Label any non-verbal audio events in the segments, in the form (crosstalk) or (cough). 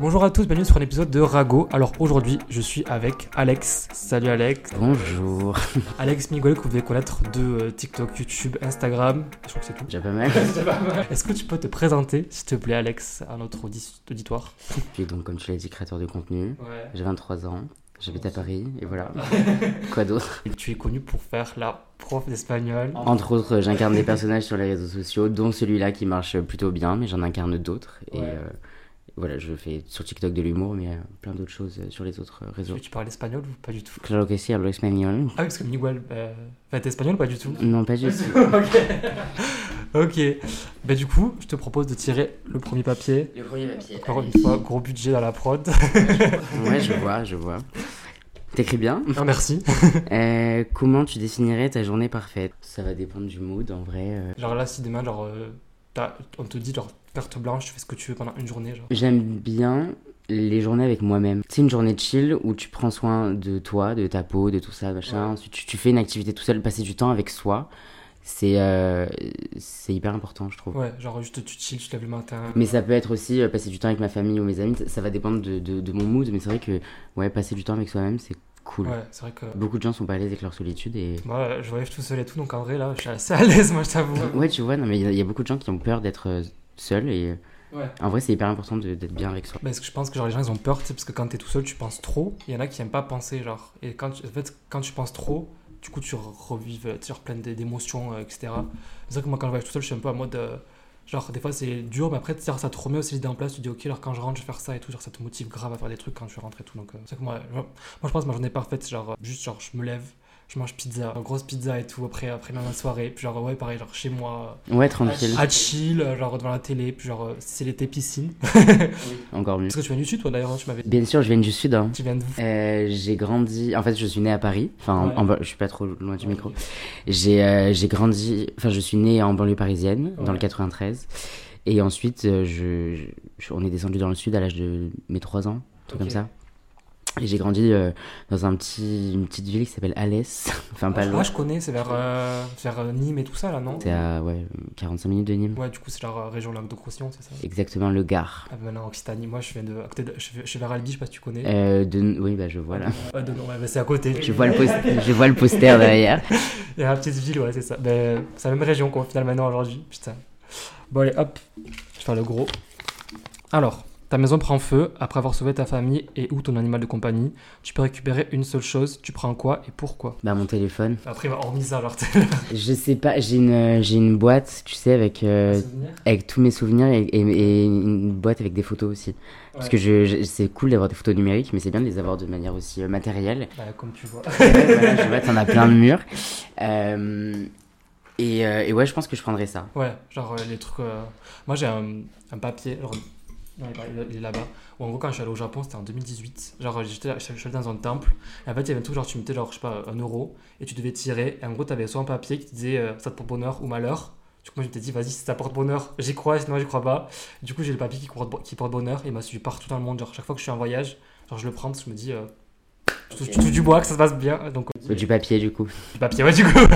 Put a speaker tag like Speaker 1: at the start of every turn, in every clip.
Speaker 1: Bonjour à tous, bienvenue sur un épisode de Rago. Alors aujourd'hui, je suis avec Alex. Salut Alex.
Speaker 2: Bonjour. (laughs)
Speaker 1: Alex Miguel que vous devez connaître de euh, TikTok, YouTube, Instagram. Je crois que c'est tout.
Speaker 2: Déjà (laughs) pas mal.
Speaker 1: Est-ce que tu peux te présenter, s'il te plaît, Alex, à notre audi- auditoire?
Speaker 2: Je suis donc, comme tu l'as dit, créateur de contenu.
Speaker 1: Ouais.
Speaker 2: J'ai 23 ans. J'habite à Paris et voilà. (laughs) Quoi d'autre?
Speaker 1: Tu es connu pour faire la prof d'espagnol.
Speaker 2: Entre autres, j'incarne des personnages sur les réseaux sociaux, dont celui-là qui marche plutôt bien, mais j'en incarne d'autres. Et
Speaker 1: Ouais.
Speaker 2: euh, voilà, je fais sur TikTok de l'humour, mais euh, plein d'autres choses euh, sur les autres euh, réseaux.
Speaker 1: Tu, tu parles espagnol ou pas du tout?
Speaker 2: Claro que sí, hablo español.
Speaker 1: Ah, parce que Miguel, euh, bah, t'es espagnol ou pas du tout?
Speaker 2: Non, pas juste. (laughs)
Speaker 1: Ok. Ok. Bah, du coup, je te propose de tirer le premier papier.
Speaker 2: Le premier papier.
Speaker 1: Encore une fois, gros budget dans la prod. (laughs)
Speaker 2: Ouais, je vois, je vois. T'écris bien?
Speaker 1: Ah, merci.
Speaker 2: Euh, Comment tu définirais ta journée parfaite? Ça va dépendre du mood, en vrai. euh.
Speaker 1: Genre là, si demain, genre, euh, on te dit, genre, carte blanche, tu fais ce que tu veux pendant une journée, genre.
Speaker 2: J'aime bien les journées avec moi-même. C'est une journée de chill où tu prends soin de toi, de ta peau, de tout ça, machin.
Speaker 1: Ouais.
Speaker 2: Ensuite, tu, tu fais une activité tout seul, passer du temps avec soi. C'est euh, c'est hyper important, je trouve.
Speaker 1: Ouais, genre, juste tu chill, tu te lèves le matin.
Speaker 2: Mais ça peut être aussi euh, passer du temps avec ma famille ou mes amis. Ça, ça va dépendre de, de, de mon mood. Mais c'est vrai que ouais, passer du temps avec soi-même, c'est cool.
Speaker 1: Ouais, c'est vrai que.
Speaker 2: Beaucoup de gens sont pas à l'aise avec leur solitude. Et
Speaker 1: Moi, je voyage tout seul et tout, donc en vrai, là, je suis assez à l'aise, moi, je t'avoue. (laughs)
Speaker 2: ouais, tu vois, non, mais il y, a- il y a beaucoup de gens qui ont peur d'être euh, seuls. Et euh,
Speaker 1: Ouais.
Speaker 2: en vrai, c'est hyper important de- d'être bien avec soi.
Speaker 1: Parce que je pense que genre les gens ils ont peur, tu sais, parce que quand t'es tout seul, tu penses trop. Il y en a qui aiment pas penser, genre. Et quand tu, en fait, quand tu penses trop, du coup, tu revives, tu plein d'é- d'émotions, euh, etc. C'est vrai que moi, quand je voyage tout seul, je suis un peu en mode. euh, genre, des fois, c'est dur, mais après, ça te remet aussi l'idée en place. Tu dis, ok, alors quand je rentre, je vais faire ça et tout. Genre, ça te motive grave à faire des trucs quand tu rentres et tout. Donc, euh, c'est que moi, moi, je pense que ma journée parfaite, c'est genre, juste, genre, je me lève. Je mange pizza, grosse pizza et tout, après, après la soirée. Puis genre, ouais, pareil, genre chez moi,
Speaker 2: Ouais, tranquille.
Speaker 1: à chill, euh, genre devant la télé. Puis genre, euh, c'est l'été, piscine. (laughs)
Speaker 2: Encore mieux.
Speaker 1: Parce que tu viens du sud, toi d'ailleurs, hein, tu m'avais.
Speaker 2: Bien sûr, je viens du sud. Hein.
Speaker 1: Tu viens
Speaker 2: Euh, j'ai grandi, en fait, je suis né à Paris. Enfin,
Speaker 1: Ouais.
Speaker 2: en je suis pas trop loin du micro. J'ai euh, grandi, enfin, je suis né en banlieue parisienne, dans le 93. Et ensuite, euh, je, je- on est descendu dans le sud à l'âge de mes 3 ans, un truc
Speaker 1: Ok.
Speaker 2: comme ça. Et j'ai grandi euh, dans un petit, une petite ville qui s'appelle Alès, (laughs) enfin pas
Speaker 1: Ah,
Speaker 2: loin.
Speaker 1: je connais, c'est vers, euh, vers euh, Nîmes et tout ça là, non?
Speaker 2: C'est à ouais, 45 minutes de Nîmes.
Speaker 1: Ouais, du coup, c'est genre euh, région lac de Croussillon, c'est ça?
Speaker 2: Exactement, le Gard.
Speaker 1: Ah, bah, maintenant, Occitanie, moi je viens de. je, suis- vers Albi, je sais pas si tu connais.
Speaker 2: Euh, de, oui, bah je vois là.
Speaker 1: Ouais, de, non, ouais, bah, c'est à côté.
Speaker 2: Je vois le, post- je vois le poster derrière. (laughs)
Speaker 1: Il y a la petite ville, ouais, c'est ça. Ben, c'est la même région quoi, au final, maintenant, aujourd'hui. Putain. Bon, allez, hop. Je vais faire le gros. Alors, ta maison prend feu après avoir sauvé ta famille et ou ton animal de compagnie. Tu peux récupérer une seule chose. Tu prends quoi et pourquoi?
Speaker 2: Bah mon téléphone.
Speaker 1: Après, hormis ça, alors,
Speaker 2: Je sais pas, j'ai une, j'ai une boîte, tu sais, avec, euh, avec tous mes souvenirs et, et- et une boîte avec des photos aussi. Parce que je, je- c'est cool d'avoir des photos numériques, mais c'est bien de les avoir de manière aussi euh, matérielle.
Speaker 1: Bah, comme tu vois.
Speaker 2: voilà, je vois, t'en as plein de murs. Euh, et, et ouais, je pense que je prendrais ça.
Speaker 1: Ouais, genre les trucs. Moi j'ai un, un papier, genre. Non, il est là-bas. Où en gros, quand je suis allé au Japon, c'était en 2018. Genre, j'étais, je suis allé dans un temple. Et en fait, il y avait un truc, genre, tu mettais, genre, je sais pas, un euro. Et tu devais tirer. Et en gros, tu avais soit un papier qui te disait euh, ça te porte bonheur ou malheur. Du coup, moi, je m'étais dit, vas-y, si ça porte bonheur, j'y crois, sinon, j'y crois pas. Du coup, j'ai le papier qui porte, qui porte bonheur. Et il m'a suivi partout dans le monde. Genre, chaque fois que je suis en voyage, genre, je le prends parce que je me dis, euh, touche du bois, que ça se passe bien. Donc,
Speaker 2: Euh, Du papier, du coup.
Speaker 1: du papier, ouais, du coup. (laughs)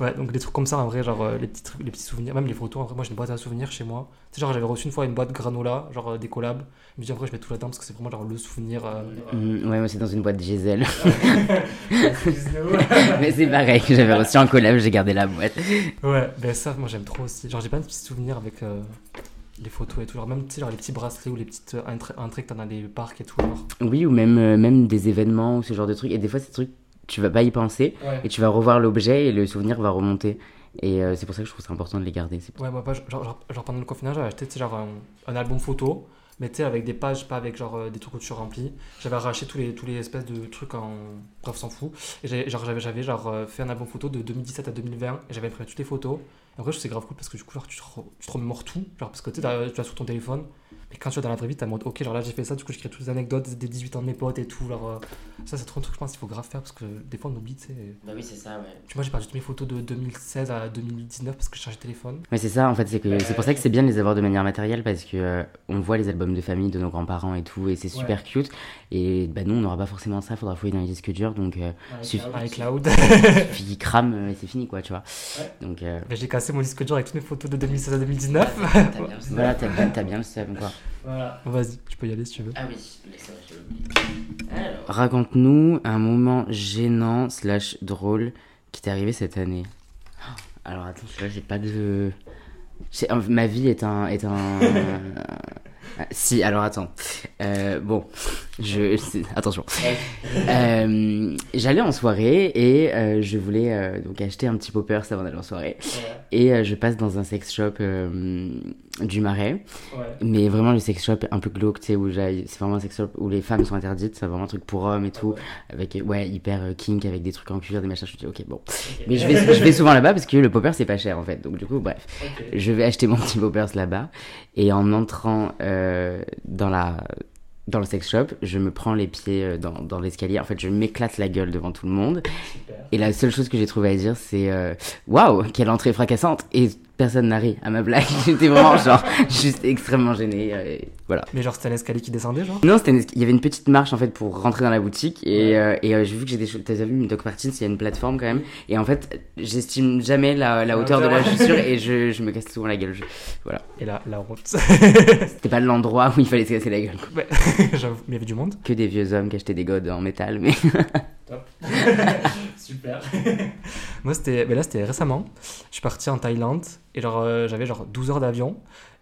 Speaker 1: ouais, donc des trucs comme ça, en vrai, genre euh, les, petits trucs, les petits souvenirs, même les photos. En vrai, moi j'ai une boîte à souvenirs chez moi. Tu sais, genre j'avais reçu une fois une boîte granola, genre euh, des collabs. Je me dis, en vrai, je mets tout là-dedans parce que c'est vraiment genre le souvenir. euh,
Speaker 2: Mm, ouais, moi c'est dans une boîte
Speaker 1: ouais, (laughs)
Speaker 2: mais c'est pareil, j'avais reçu un collab, j'ai gardé la boîte.
Speaker 1: ben ça, moi j'aime trop aussi. Genre j'ai plein de petits souvenirs avec euh, les photos et tout. Genre même, tu sais, genre les petits bracelets ou les petites entrées, entrées que t'as dans les parcs et tout. Genre.
Speaker 2: Oui, ou même, euh, même des événements ou ce genre de trucs. Et des fois, ces trucs, tu vas pas y penser.
Speaker 1: Ouais.
Speaker 2: Et tu vas revoir l'objet et le souvenir va remonter. Et euh, c'est pour ça que je trouve ça important de les garder. C'est-
Speaker 1: Ouais, moi, pas, genre, genre, genre, pendant le confinement, j'avais acheté genre, un, un album photo, mais tu sais, avec des pages, pas avec genre euh, des trucs que tu remplis. J'avais arraché tous les, tous les espèces de trucs en. Bref, s'en fout. Et j'avais genre, j'avais, j'avais genre euh, fait un album photo de 2017 à 2020, et j'avais imprimé toutes les photos. Et en vrai, je trouve c'est grave cool parce que du coup, genre, tu te, re- tu te remémores tout, genre, parce que tu t'as- tu as sur ton téléphone. Mais quand tu vas dans la vraie vie, t'as mode, ok, genre là j'ai fait ça, du coup j'écris toutes les anecdotes des 18 ans de mes potes et tout. Genre, euh, ça, c'est trop un truc, je pense qu'il faut grave faire parce que des fois on oublie, tu sais.
Speaker 2: Bah oui, c'est ça, ouais.
Speaker 1: Tu vois, j'ai perdu toutes mes photos de 2016 à 2019 parce que j'ai changé de téléphone.
Speaker 2: Ouais, c'est ça, en fait, c'est que c'est pour ça que c'est bien de les avoir de manière matérielle parce que euh, on voit les albums de famille de nos grands-parents et tout, et c'est super cute. Et bah, nous, on n'aura pas forcément ça, faudra fouiller dans les disques durs, donc euh, (laughs) Suffit.
Speaker 1: iCloud.
Speaker 2: puis ils crament euh, et c'est fini, quoi, tu vois. Donc, euh,
Speaker 1: Mais j'ai cassé mon disque dur avec toutes mes photos de 2016 à 2019.
Speaker 2: voilà, t'as bien, as bien le seum,
Speaker 1: Voilà. Vas-y, tu peux y aller si tu veux.
Speaker 2: Ah oui, c'est vrai, Alors... Raconte-nous un moment gênant slash drôle qui t'est arrivé cette année. Alors attends, là j'ai pas de... Ma vie est un... Est un... Ah, (laughs) si, alors attends. Euh, bon, je, attention. Euh, j'allais en soirée et euh, je voulais donc acheter un petit popper avant d'aller en soirée. Et je passe dans un sex shop du Marais. Mais vraiment le sex shop un peu glauque, tu sais, où c'est vraiment un sex shop où les femmes sont interdites. C'est vraiment un truc pour hommes et tout. Avec, ouais, hyper kink, avec des trucs en cuir, des machins. Je me dis, ok, bon. Mais je vais, je vais souvent là-bas parce que le popper c'est pas cher en fait. Donc du coup, bref. Je vais acheter mon petit popper là-bas. Et en entrant dans la dans le sex shop, je me prends les pieds euh, dans, dans l'escalier. En fait, je m'éclate la gueule devant tout le monde. Et la seule chose que j'ai trouvé à dire, c'est euh, waouh, quelle entrée fracassante. Et personne n'a ri à ma blague. (laughs) J'étais vraiment genre juste extrêmement gêné. Euh, voilà.
Speaker 1: Mais genre c'était un escalier qui descendait genre?
Speaker 2: Non, c'était il y avait une petite marche en fait pour rentrer dans la boutique et, euh, et euh, j'ai vu que j'étais t'as vu une Doc Martens, il y a une plateforme quand même et en fait, j'estime jamais la, la hauteur de la chaussure (laughs) et je, je me casse souvent la gueule. Voilà.
Speaker 1: Et la la route. (laughs)
Speaker 2: c'était pas l'endroit où il fallait se casser la gueule.
Speaker 1: mais il y avait du monde?
Speaker 2: Que des vieux hommes qui achetaient des godes en métal mais Top. (laughs)
Speaker 1: Super. Moi, c'était, mais là, c'était récemment. Je suis parti en Thaïlande et genre, euh, j'avais genre 12 heures d'avion.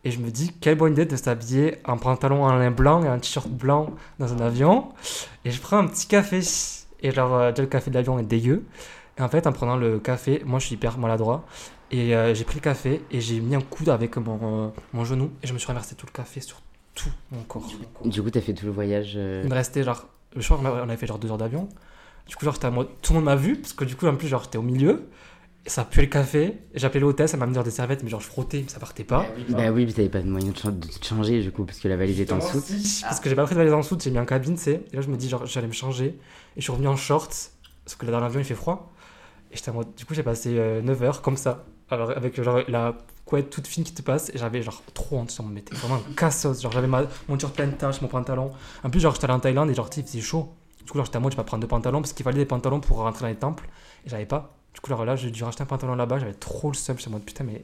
Speaker 1: Et je me dis, quelle bonne idée de s'habiller en pantalon en lin blanc et un t-shirt blanc dans un avion. Et je prends un petit café. Et genre, euh, déjà, le café de l'avion est dégueu. Et en fait, en prenant le café, moi, je suis hyper maladroit. Et euh, j'ai pris le café et j'ai mis un coude avec mon, mon genou. Et je me suis renversé tout le café sur tout mon corps.
Speaker 2: Du coup, t'as fait tout le voyage.
Speaker 1: Il me restait genre. Je crois qu'on avait fait genre 2 heures d'avion. Du coup, genre, tout le monde m'a vu, parce que du coup, en plus, genre, j'étais au milieu. Et ça puait le café. J'ai appelé l'hôtesse, elle m'a mis des serviettes, mais genre, je frottais, mais ça partait pas.
Speaker 2: Bah oui, mais t'avais pas de moyen de te changer, du coup, parce que la valise était en dessous.
Speaker 1: Parce que j'ai pas pris de valise en dessous, j'ai mis en cabine, tu sais. Et là, je me dis, genre, j'allais me changer. Et je suis revenu en short, parce que là, dans l'avion, il fait froid. Et j'étais en mode, du coup, j'ai passé 9 euh, heures comme ça. Alors, avec genre la couette toute fine qui te passe. Et j'avais genre trop honte, ça me mettait vraiment un cassos. Genre, j'avais ma monture pleine de taches, mon pantalon. En plus, genre, j'étais allé en Thaïlande et genre, il faisait chaud. Du coup, là, j'étais à moi, je vais pas prendre de pantalon parce qu'il fallait des pantalons pour rentrer dans les temples. Et j'avais pas. Du coup, alors là, j'ai dû racheter un pantalon là-bas. J'avais trop le seum. J'étais en mode putain, mais.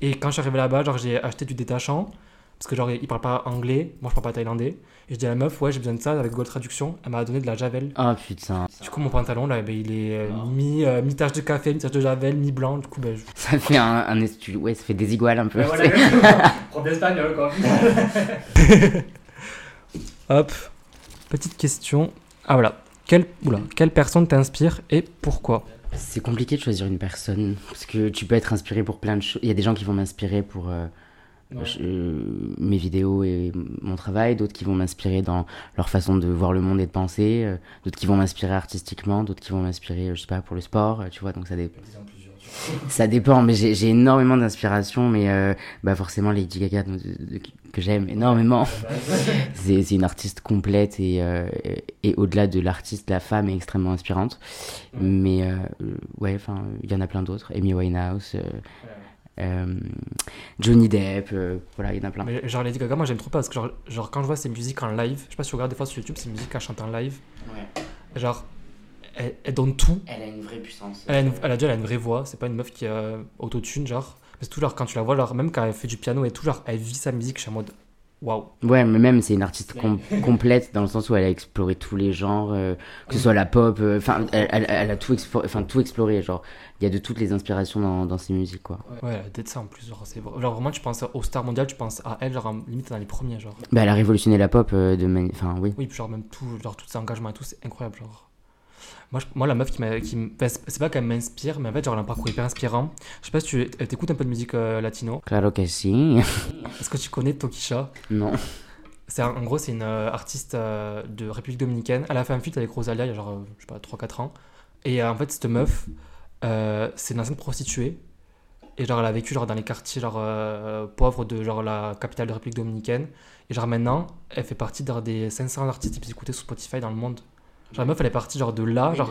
Speaker 1: Et quand je suis arrivé là-bas, genre, j'ai acheté du détachant. Parce que genre, il parle pas anglais. Moi, je parle pas thaïlandais. Et je dis à la meuf, ouais, j'ai besoin de ça avec Google Traduction. Elle m'a donné de la Javel.
Speaker 2: Ah putain.
Speaker 1: Du coup, mon pantalon, là, ben, il est euh, mi, euh, mi, tache de café, mi tache de Javel, mi blanc. Du coup, ben,
Speaker 2: Ça fait un, un Ouais, ça fait des iguales un peu. Ouais,
Speaker 1: voilà, (laughs) d'espagnol, quoi. (laughs) (laughs) Hop. Petite question. Ah voilà. Quelle, quelle personne t'inspire et pourquoi?
Speaker 2: C'est compliqué de choisir une personne parce que tu peux être inspiré pour plein de choses. Il y a des gens qui vont m'inspirer pour euh, euh, mes vidéos et mon travail, d'autres qui vont m'inspirer dans leur façon de voir le monde et de penser, euh, d'autres qui vont m'inspirer artistiquement, d'autres qui vont m'inspirer, je sais pas, pour le sport, tu vois. Donc ça dépend. Ça dépend, mais j'ai énormément d'inspiration, mais bah forcément Lady Gaga que j'aime énormément. (laughs) c'est une artiste complète et, euh, et au-delà de l'artiste, la femme est extrêmement inspirante. Mais euh, ouais, enfin, il y en a plein d'autres. Amy Winehouse. Euh, Johnny Depp, voilà, il y en a plein.
Speaker 1: Mais genre Lady Gaga, moi j'aime trop pas parce que genre, genre, quand je vois ses musiques en live, je sais pas si tu regardes des fois sur YouTube, ses musiques qu'elle chante en live. Ouais. Genre, elle, elle, donne tout.
Speaker 2: Elle a une vraie puissance.
Speaker 1: Elle a, une, elle a déjà elle a une vraie voix, c'est pas une meuf qui a autotune, genre. C'est tout, genre, quand tu la vois, genre, même quand elle fait du piano et tout, genre, elle vit sa musique, je suis en mode waouh.
Speaker 2: Ouais, mais même, c'est une artiste (laughs) complète dans le sens où elle a exploré tous les genres, euh, que ce soit la pop, euh, enfin, elle, elle, a tout, exploré, enfin, tout exploré, genre, il y a de toutes les inspirations dans, dans ses musiques, quoi.
Speaker 1: Ouais, elle a ça en plus, genre, genre, vraiment, tu penses aux stars mondiales, tu penses à elle, genre, limite dans les premiers, genre.
Speaker 2: Bah, elle a révolutionné la pop euh, de manière, enfin, oui.
Speaker 1: Oui, genre, même tout, genre, tout ses engagements et tout, c'est incroyable, genre. Moi, moi, la meuf qui m'a. C'est pas qu'elle m'inspire, mais en fait, genre, elle a un parcours hyper inspirant. Je sais pas si tu écoutes un peu de musique euh, latino.
Speaker 2: Claro que si. (laughs)
Speaker 1: Est-ce que tu connais Tokisha
Speaker 2: Non.
Speaker 1: En gros, c'est une euh, artiste euh, de République Dominicaine. Elle a fait un feat avec Rosalia il y a genre, je sais pas, 3-4 ans. Et en fait, cette meuf, c'est une ancienne prostituée. Et genre, elle a vécu genre, dans les quartiers genre, pauvres de genre, la capitale de République Dominicaine. Et genre, maintenant, elle fait partie des 500 artistes les plus écoutés sur Spotify dans le monde. Genre, la meuf, elle est partie genre de là. Genre,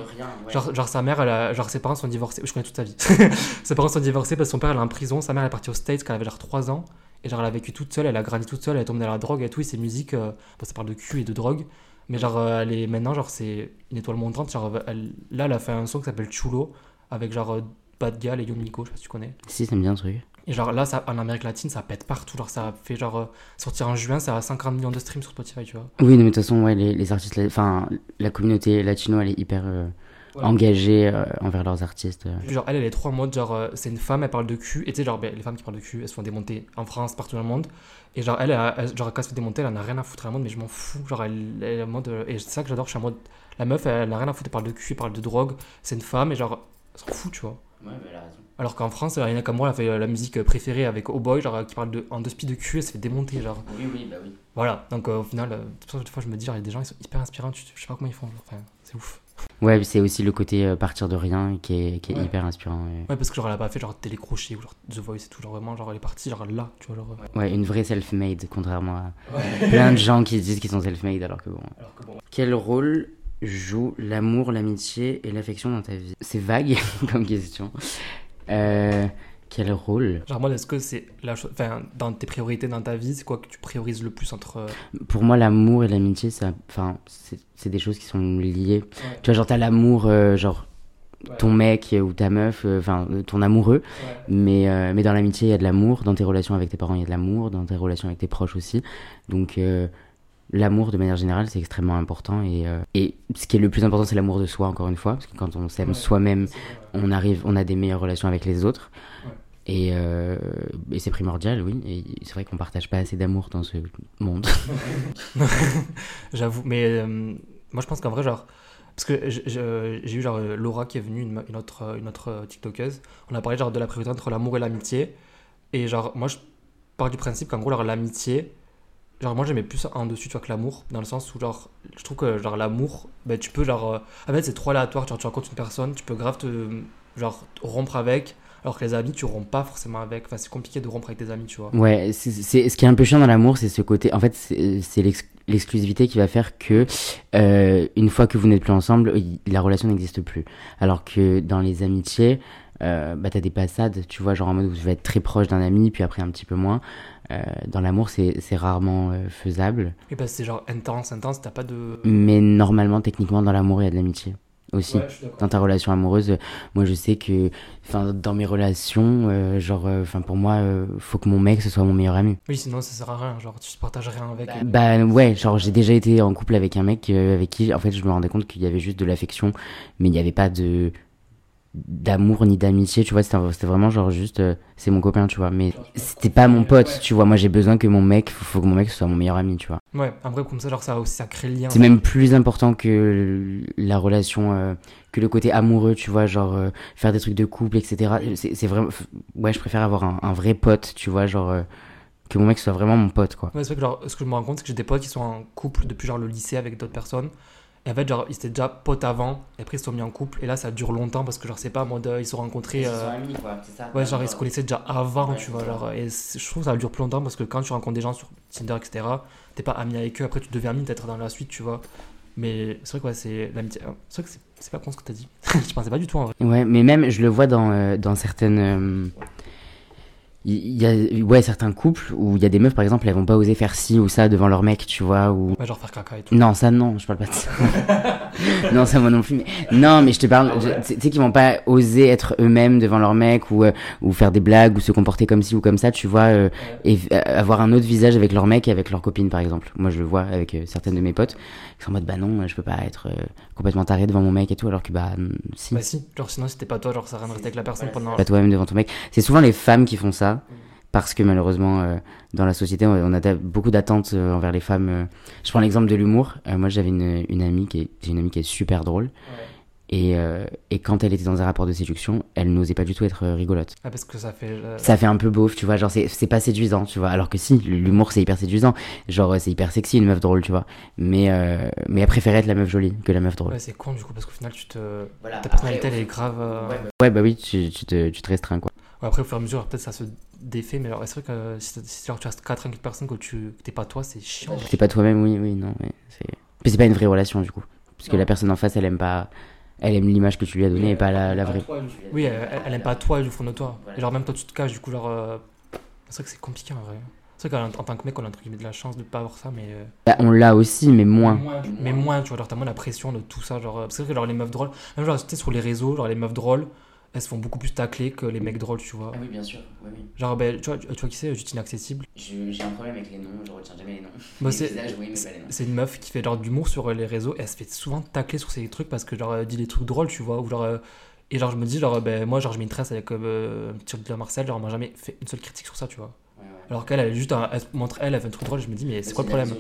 Speaker 1: genre, genre, sa mère, elle a, genre, ses parents sont divorcés. Je connais toute sa vie. (laughs) ses parents sont divorcés parce que son père, elle est en prison. Sa mère, elle est partie aux States quand elle avait genre 3 ans. Et genre, elle a vécu toute seule, elle a grandi toute seule, elle est tombée dans la drogue et tout. Et ses musiques, euh, bon, ça parle de cul et de drogue. Mais genre, euh, elle est maintenant, genre, c'est une étoile montante. Genre, elle, là, elle a fait un son qui s'appelle Chulo avec genre Bad Gal et Young Miko, je sais pas si tu connais.
Speaker 2: Si, ça me bien ce truc.
Speaker 1: Et genre là, ça, en Amérique latine, ça pète partout. Genre, ça fait genre euh, sortir en juin, ça a 50 millions de streams sur Spotify, tu vois.
Speaker 2: Oui, mais de toute façon, ouais, les, les artistes, enfin, la communauté latino, elle est hyper euh, engagée euh, envers leurs artistes.
Speaker 1: Genre, elle, elle est trop en mode, genre, c'est une femme, elle parle de cul. Et tu sais, genre, ben, les femmes qui parlent de cul, elles se font démonter en France, partout dans le monde. Et genre, elle, elle, genre, quand elle se fait démonter, elle en a rien à foutre. Est en mode, mais je m'en fous. Genre, elle, elle est en mode. Et c'est ça que j'adore, je suis en mode. La meuf, elle, elle a rien à foutre, elle parle de cul, elle parle de drogue. C'est une femme, et genre, s'en fout, tu vois.
Speaker 2: Ouais, mais elle a raison.
Speaker 1: Alors qu'en France, Rina Kamura a fait euh, la musique préférée avec Oh Boy, genre qui parle de, en deux spies de cul, elle se fait démonter, genre.
Speaker 2: Oui, oui, bah oui.
Speaker 1: Voilà, donc euh, au final, euh, des fois je me dis, il y a des gens, ils sont hyper inspirants, tu, je sais pas comment ils font, genre, enfin, c'est ouf.
Speaker 2: Ouais, c'est aussi le côté euh, partir de rien qui est, qui est
Speaker 1: Ouais.
Speaker 2: hyper inspirant. ouais.
Speaker 1: Ouais, parce que genre elle a pas fait genre télécrochet ou genre The Voice et tout, genre vraiment, genre elle est partie, genre là, tu vois, genre. euh,
Speaker 2: Ouais, une vraie self-made, contrairement à plein de gens qui se disent qu'ils sont self-made alors que bon.
Speaker 1: Alors que bon.
Speaker 2: Quel rôle joue l'amour, l'amitié et l'affection dans ta vie C'est vague (laughs) comme question. Euh, quel rôle?
Speaker 1: Genre, moi, est-ce que c'est la chose. Enfin, dans tes priorités dans ta vie, c'est quoi que tu priorises le plus entre. euh,
Speaker 2: Pour moi, l'amour et l'amitié, ça, enfin, c'est des choses qui sont liées. Tu vois, genre t'as l'amour, euh, genre ton mec ou ta meuf, euh, enfin euh, ton amoureux, mais euh, mais dans l'amitié il y a de l'amour, dans tes relations avec tes parents il y a de l'amour, dans tes relations avec tes proches aussi. Donc euh, l'amour de manière générale c'est extrêmement important et euh, et ce qui est le plus important c'est l'amour de soi encore une fois parce que quand on s'aime
Speaker 1: Ouais.
Speaker 2: soi-même on arrive on a des meilleures relations avec les autres
Speaker 1: Ouais.
Speaker 2: et, euh, et c'est primordial oui et c'est vrai qu'on partage pas assez d'amour dans ce monde (laughs)
Speaker 1: J'avoue, mais euh, moi je pense qu'en vrai, genre. Parce que j'ai eu genre Laura qui est venue, une, une autre, une autre TikTokeuse. On a parlé genre de la priorité entre l'amour et l'amitié. Et genre, moi je pars du principe qu'en gros, l'amitié, genre moi j'aimais plus en dessus tu vois, que l'amour. Dans le sens où genre, je trouve que genre l'amour, ben, tu peux genre. euh, en fait, c'est trop aléatoire. Genre, tu rencontres une personne, tu peux grave te. Genre, rompre avec. Alors que les amis, tu rompes pas forcément avec. Enfin, c'est compliqué de rompre avec tes amis, tu vois.
Speaker 2: Ouais, c'est ce qui est un peu chiant dans l'amour, c'est ce côté. En fait, c'est c'est l'ex- l'exclusivité qui va faire que euh, une fois que vous n'êtes plus ensemble, la relation n'existe plus. Alors que dans les amitiés, euh, bah t'as des passades, tu vois, genre en mode où tu vas être très proche d'un ami, puis après un petit peu moins. Euh, dans l'amour, c'est c'est rarement euh, faisable,
Speaker 1: Et parce que c'est genre intense, intense, t'as pas de.
Speaker 2: mais normalement, techniquement, dans l'amour, il y a de l'amitié aussi.
Speaker 1: Ouais,
Speaker 2: dans ta relation amoureuse, euh, moi je sais que, enfin, dans mes relations, euh, genre, enfin, pour moi, euh, faut que mon mec ce soit mon meilleur ami.
Speaker 1: Oui, sinon ça sert à rien. Genre, tu partages rien avec. et-
Speaker 2: Bah ouais, genre j'ai déjà été en couple avec un mec euh, avec qui en fait je me rendais compte qu'il y avait juste de l'affection, mais il n'y avait pas de d'amour ni d'amitié, tu vois, c'était vraiment genre juste euh, c'est mon copain, tu vois, mais c'était pas mon pote, tu vois, moi j'ai besoin que mon mec, faut, faut que mon mec soit mon meilleur ami, tu vois.
Speaker 1: Ouais, en vrai, comme ça, genre, ça ça crée le lien.
Speaker 2: C'est même plus important que la relation, euh, que le côté amoureux, tu vois, genre euh, faire des trucs de couple, etc. C'est c'est vraiment, ouais, je préfère avoir un, un vrai pote, tu vois, genre que mon mec soit vraiment mon pote, quoi.
Speaker 1: Ouais, c'est vrai que, genre, ce que je me rends compte, c'est que j'ai des potes qui sont en couple depuis, genre, le lycée avec d'autres personnes. Et en fait, genre, ils étaient déjà potes avant, et après, ils se sont mis en couple, et là, ça dure longtemps parce que, genre, c'est pas en mode, euh, ils se sont rencontrés. euh,
Speaker 2: amis, quoi, c'est ça.
Speaker 1: Ouais, genre, ils se connaissaient déjà avant,
Speaker 2: Ouais,
Speaker 1: tu vois. Genre, et je trouve que ça dure plus longtemps parce que quand tu rencontres des gens sur Tinder, etc., t'es pas ami avec eux, après, tu deviens ami peut-être dans la suite, tu vois. Mais c'est vrai que, ouais, c'est l'amitié. C'est vrai que c'est- c'est pas con ce que t'as dit. (laughs) je pensais pas du tout en vrai.
Speaker 2: Ouais, mais même, je le vois dans, euh, dans certaines. euh, Il y a ouais, certains couples où il y a des meufs, par exemple, elles vont pas oser faire ci ou ça devant leur mec, tu vois, ou.
Speaker 1: Ouais, genre faire caca et tout.
Speaker 2: Non, ça non, je parle pas de ça. (laughs) non, ça moi non plus. Mais... Non, mais je te parle, tu sais qu'ils vont pas oser être eux-mêmes devant leur mec ou, euh, ou faire des blagues ou se comporter comme ci ou comme ça, tu vois, euh, et euh, avoir un autre visage avec leur mec et avec leur copine, par exemple. Moi, je le vois avec certaines de mes potes qui sont en mode, bah non, je peux pas être complètement taré devant mon mec et tout, alors que bah, mm, si.
Speaker 1: Bah, si, genre, sinon, si t'es pas toi, genre, ça rester avec la personne pendant.
Speaker 2: Pas toi-même devant ton mec. C'est souvent les femmes qui font ça. Parce que malheureusement, euh, dans la société, on a beaucoup d'attentes euh, envers les femmes. euh. Je prends l'exemple de l'humour. Euh, moi, j'avais une, une amie qui est, j'ai une amie qui est super drôle. Et, euh, et quand elle était dans un rapport de séduction, elle n'osait pas du tout être rigolote.
Speaker 1: Ah, parce que ça fait. euh,
Speaker 2: Ça fait un peu beauf, tu vois. Genre, c'est, c'est pas séduisant, tu vois. Alors que si, l'humour, c'est hyper séduisant. Genre, c'est hyper sexy, une meuf drôle, tu vois. Mais, euh, mais elle préférait être la meuf jolie que la meuf drôle.
Speaker 1: Ouais, c'est con du coup, parce qu'au final, tu te.
Speaker 2: Voilà,
Speaker 1: Ta personnalité, elle est grave. euh,
Speaker 2: Ouais, bah oui, tu, tu, te, tu te restreins, quoi.
Speaker 1: Ouais, après, au fur et à mesure, peut-être ça se défait, mais alors, c'est vrai que si, t'as- si genre, tu restes 4 avec une personne que tu t'es pas toi, c'est chiant.
Speaker 2: T'es pas toi-même, oui, oui, non. Ouais, c'est... Puis c'est pas une vraie relation, du coup. Parce que
Speaker 1: Non.
Speaker 2: la personne en face, elle aime pas. Elle aime l'image que tu lui as donnée et pas la, la vraie.
Speaker 1: Oui, elle, elle- elle aime pas toi, elle du fond de toi. Et genre, même toi, tu te caches, du coup, genre. euh, C'est vrai que c'est compliqué en vrai. C'est vrai qu'en en tant que mec, on a entre guillemets de la chance de pas avoir ça, mais. euh,
Speaker 2: Bah, on l'a aussi, mais moins.
Speaker 1: Mais moins, tu vois, genre, t'as moins la pression de tout ça. Genre, euh, parce que genre, les meufs drôles, même genre, tu sais, sur les réseaux, genre, les meufs drôles, elles se font beaucoup plus tacler que les mecs drôles, tu vois.
Speaker 2: Ah oui, bien sûr. Oui, oui.
Speaker 1: Genre, ben, tu, vois, tu vois qui c'est, juste inaccessible.
Speaker 2: J'ai un problème avec les noms, je retiens jamais les noms.
Speaker 1: Bah, c'est une meuf qui fait genre d'humour sur les réseaux et elle se fait souvent tacler sur ces trucs parce que genre elle dit des trucs drôles, tu vois. Ou genre, euh, et genre, je me dis, genre, ben, moi, genre, je m'intéresse avec euh, un petit de Marcel, genre, on m'a jamais fait une seule critique sur ça, tu vois. Alors qu'elle, elle, juste, elle montre elle, elle fait un truc drôle, je me dis, mais c'est quoi le problème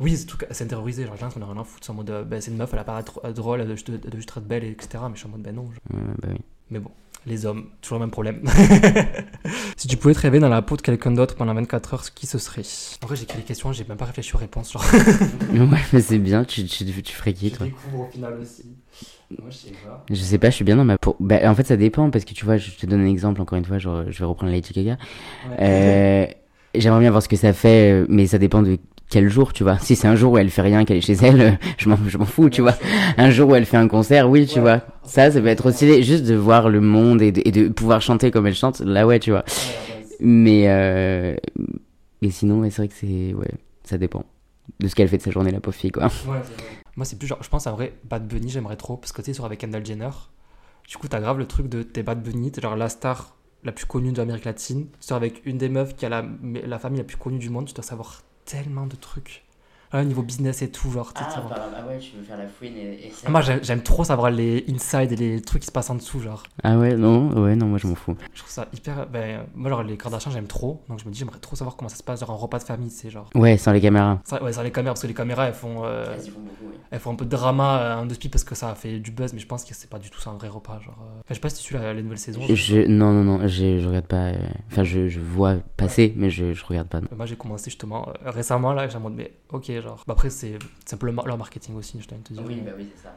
Speaker 1: Oui, c'est tout, c'est intériorisé, genre, on a rien à foutre, c'est en mode, euh, ben, c'est une meuf, elle a pas drôle, elle doit juste, être belle, etc. Mais je suis en mode, ben non.
Speaker 2: bah oui.
Speaker 1: Mais bon, les hommes, toujours le même problème. (laughs) si tu pouvais te rêver dans la peau de quelqu'un d'autre pendant 24 heures, qui ce serait? En vrai, j'ai écrit les questions, j'ai même pas réfléchi aux réponses. Genre. (laughs)
Speaker 2: ouais, mais c'est bien, tu, tu, tu ferais qui toi?
Speaker 1: Je découvre au final aussi. Moi, je sais pas.
Speaker 2: Je sais pas, je suis bien dans ma peau. Bah, en fait, ça dépend parce que tu vois, je te donne un exemple encore une fois, genre, je vais reprendre Lady Gaga. Euh, J'aimerais bien voir ce que ça fait, mais ça dépend de quel jour, tu vois. Si c'est un jour où elle fait rien, qu'elle est chez elle, (laughs) je m'en, je m'en fous, tu vois. Un jour où elle fait un concert, oui, tu vois. Ça, ça peut être aussi juste de voir le monde et de, et de, pouvoir chanter comme elle chante. Là, ouais, tu vois. Mais, euh, et sinon, c'est vrai que c'est, ouais, ça dépend de ce qu'elle fait de sa journée, la pauvre fille, quoi.
Speaker 1: Moi, c'est plus genre, je pense à vrai, Bad Bunny, j'aimerais trop, parce que tu sais, sur avec Kendall Jenner, du coup, t'as grave le truc de t'es Bad Bunny, t'es genre la star la plus connue de l'Amérique latine, tu sors avec une des meufs qui a la, la famille la plus connue du monde, tu dois savoir tellement de trucs au niveau business et tout, genre.
Speaker 2: Ah, ah ouais, tu veux faire la fouine et.
Speaker 1: Ah, moi, j'aime trop savoir les inside et les trucs qui se passent en dessous, genre.
Speaker 2: Ah ouais, non, ouais, non, moi je m'en fous.
Speaker 1: Je trouve ça hyper. Ben, moi, genre, les Kardashians, j'aime trop. Donc, je me dis, j'aimerais trop savoir comment ça se passe, genre, un repas de famille, c'est genre.
Speaker 2: Ouais, sans les caméras.
Speaker 1: ouais, sans les caméras, parce que les caméras, elles font.
Speaker 2: Euh, elles, font beaucoup,
Speaker 1: elles font un peu de drama, euh, un de speed, parce que ça a fait du buzz, mais je pense que c'est pas du tout ça un vrai repas, genre. Euh. je sais pas si tu as les nouvelles saisons.
Speaker 2: Je... Non, non, non, je regarde pas. Enfin, je, je vois passer, mais je, je regarde pas.
Speaker 1: Moi, j'ai commencé justement récemment, là, j'ai en mode, mais ok, genre. Bah, après, c'est un peu leur marketing aussi, je t'ai te dire.
Speaker 2: Oui, bah oui, c'est ça.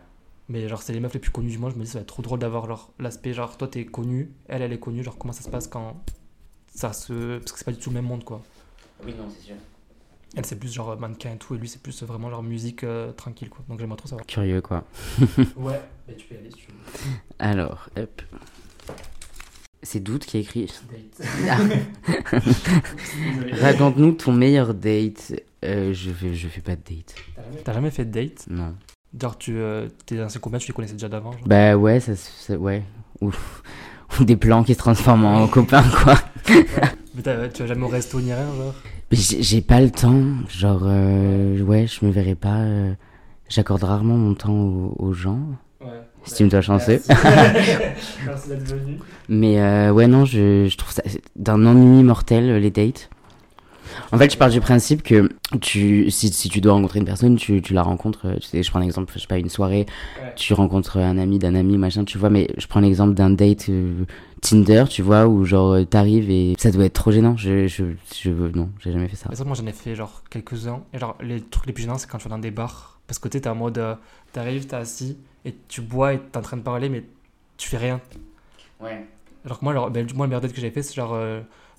Speaker 1: Mais genre, c'est les meufs les plus connues du monde. Je me dis, ça va être trop drôle d'avoir l'aspect, genre, toi, t'es connu, elle, elle est connue. Genre, comment ça se passe quand ça se. Parce que c'est pas du tout le même monde, quoi.
Speaker 2: Oui, non, c'est sûr.
Speaker 1: Elle, c'est plus genre mannequin et tout, et lui, c'est plus vraiment genre musique euh, tranquille, quoi. Donc, j'aimerais trop savoir.
Speaker 2: Curieux, quoi. (laughs)
Speaker 1: ouais, mais tu peux y aller si tu veux.
Speaker 2: Alors, hop. C'est Doute qui a écrit. (laughs) Raconte-nous ton meilleur date. Euh, je, fais, je fais pas de date.
Speaker 1: T'as jamais fait de date?
Speaker 2: Non.
Speaker 1: Genre, tu euh, t'es dans ces combats, tu les connaissais déjà d'avant
Speaker 2: Bah ouais, ça, ça ouais. Ou, (laughs) des plans qui se transforment en (laughs) copains, quoi. (laughs)
Speaker 1: Mais tu vas jamais au resto ni rien, genre?
Speaker 2: J'ai pas le temps. Genre, euh, ouais, je me verrai pas. Euh, j'accorde rarement mon temps aux, aux gens. Ouais. Estime-toi chanceux.
Speaker 1: Merci d'être venu.
Speaker 2: Mais ouais, non, je, je trouve ça d'un ennui mortel, les dates. En fait, je pars du principe que tu, si, si tu dois rencontrer une personne, tu, tu la rencontres. Tu sais, je prends l'exemple, je sais pas, une soirée, tu rencontres un ami d'un ami, machin, tu vois. Mais je prends l'exemple d'un date euh, Tinder, tu vois, où genre euh, t'arrives et ça doit être trop gênant. Je, je, je non, j'ai jamais fait ça.
Speaker 1: moi j'en ai fait genre quelques-uns. Et genre, les trucs les plus gênants, c'est quand tu vas dans des bars. Parce que tu es en mode, euh, t'arrives, t'es assis et tu bois et t'es en train de parler, mais tu fais rien.
Speaker 2: Ouais.
Speaker 1: Alors que moi, alors, ben, moi le meilleur date que j'ai fait, c'est genre.